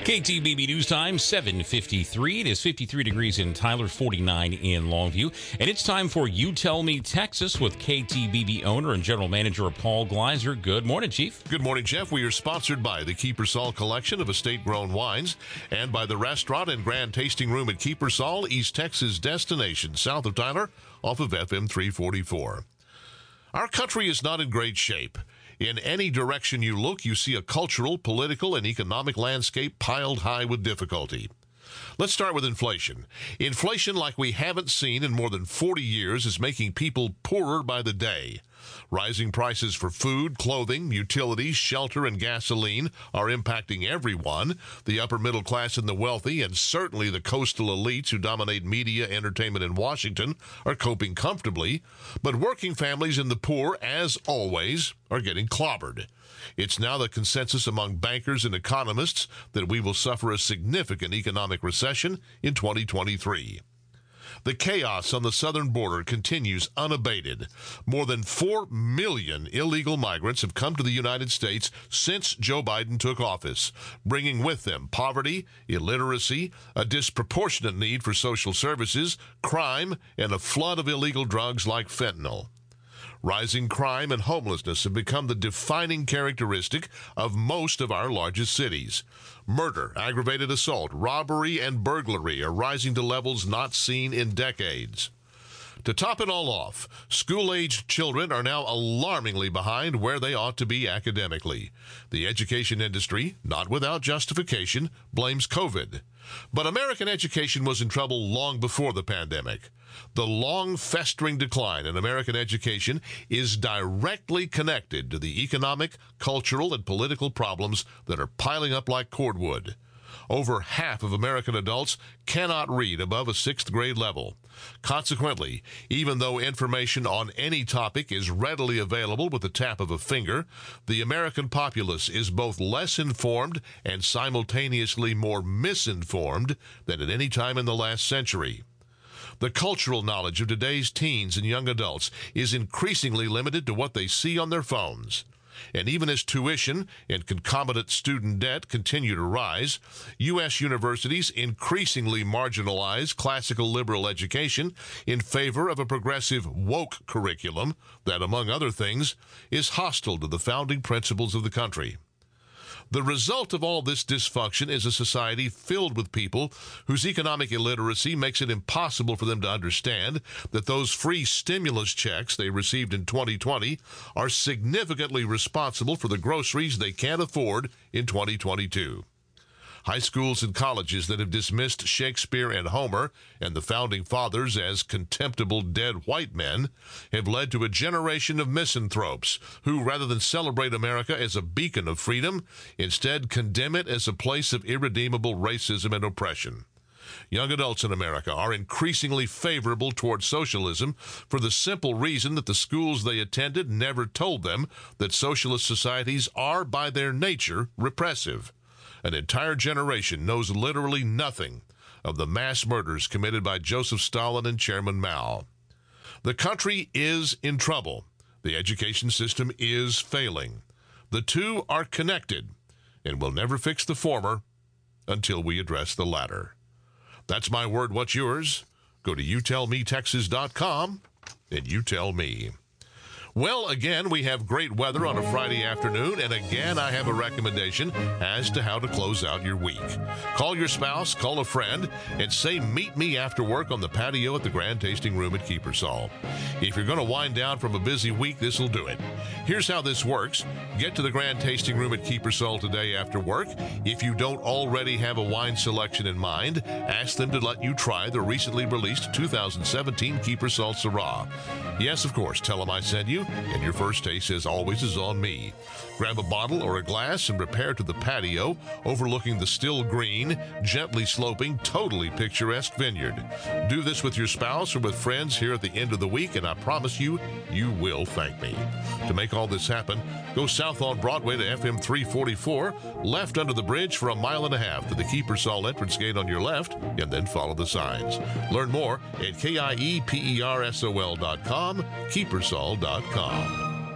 KTBB News Time, 753. It is 53 degrees in Tyler, 49 in Longview. And it's time for You Tell Me Texas with KTBB owner and general manager Paul Gleiser. Good morning, Chief. Good morning, Jeff. We are sponsored by the Kiepersol Collection of Estate Grown Wines and by the restaurant and grand tasting room at Kiepersol, East Texas destination, south of Tyler, off of FM 344. Our country is not in great shape. In any direction you look, you see a cultural, political, and economic landscape piled high with difficulty. Let's start with inflation. Inflation, like we haven't seen in more than 40 years, is making people poorer by the day. Rising prices for food, clothing, utilities, shelter, and gasoline are impacting everyone the upper middle class and the wealthy, and certainly the coastal elites who dominate media, entertainment, and Washington are coping comfortably. But working families and the poor, as always, are getting clobbered. It's now the consensus among bankers and economists that we will suffer a significant economic recession in 2023. The chaos on the southern border continues unabated. More than 4 million illegal migrants have come to the United States since Joe Biden took office, bringing with them poverty, illiteracy, a disproportionate need for social services, crime, and a flood of illegal drugs like fentanyl. Rising crime and homelessness have become the defining characteristic of most of our largest cities. Murder, aggravated assault, robbery, and burglary are rising to levels not seen in decades. To top it all off, school aged children are now alarmingly behind where they ought to be academically. The education industry, not without justification, blames COVID. But American education was in trouble long before the pandemic. The long festering decline in American education is directly connected to the economic, cultural, and political problems that are piling up like cordwood. Over half of American adults cannot read above a sixth grade level. Consequently, even though information on any topic is readily available with the tap of a finger, the American populace is both less informed and simultaneously more misinformed than at any time in the last century. The cultural knowledge of today's teens and young adults is increasingly limited to what they see on their phones. And even as tuition and concomitant student debt continue to rise, U.S. universities increasingly marginalize classical liberal education in favor of a progressive woke curriculum that, among other things, is hostile to the founding principles of the country. The result of all this dysfunction is a society filled with people whose economic illiteracy makes it impossible for them to understand that those free stimulus checks they received in 2020 are significantly responsible for the groceries they can't afford in 2022. High schools and colleges that have dismissed Shakespeare and Homer and the founding fathers as contemptible dead white men have led to a generation of misanthropes who, rather than celebrate America as a beacon of freedom, instead condemn it as a place of irredeemable racism and oppression. Young adults in America are increasingly favorable toward socialism for the simple reason that the schools they attended never told them that socialist societies are by their nature repressive. An entire generation knows literally nothing of the mass murders committed by Joseph Stalin and Chairman Mao. The country is in trouble. The education system is failing. The two are connected, and we'll never fix the former until we address the latter. That's my word. What's yours? Go to youtellmetexas.com and you tell me. Well, again, we have great weather on a Friday afternoon, and again, I have a recommendation as to how to close out your week. Call your spouse, call a friend, and say, Meet me after work on the patio at the Grand Tasting Room at Kiepersol. If you're going to wind down from a busy week, this will do it. Here's how this works get to the Grand Tasting Room at Kiepersol today after work. If you don't already have a wine selection in mind, ask them to let you try the recently released 2017 Kiepersol Syrah. Yes, of course, tell them I sent you and your first taste, as always, is on me. Grab a bottle or a glass and repair to the patio overlooking the still green, gently sloping, totally picturesque vineyard. Do this with your spouse or with friends here at the end of the week, and I promise you, you will thank me. To make all this happen, go south on Broadway to FM 344, left under the bridge for a mile and a half to the Keeper's Kiepersol entrance gate on your left, and then follow the signs. Learn more at KIEPERSOL.com, Kiepersol.com.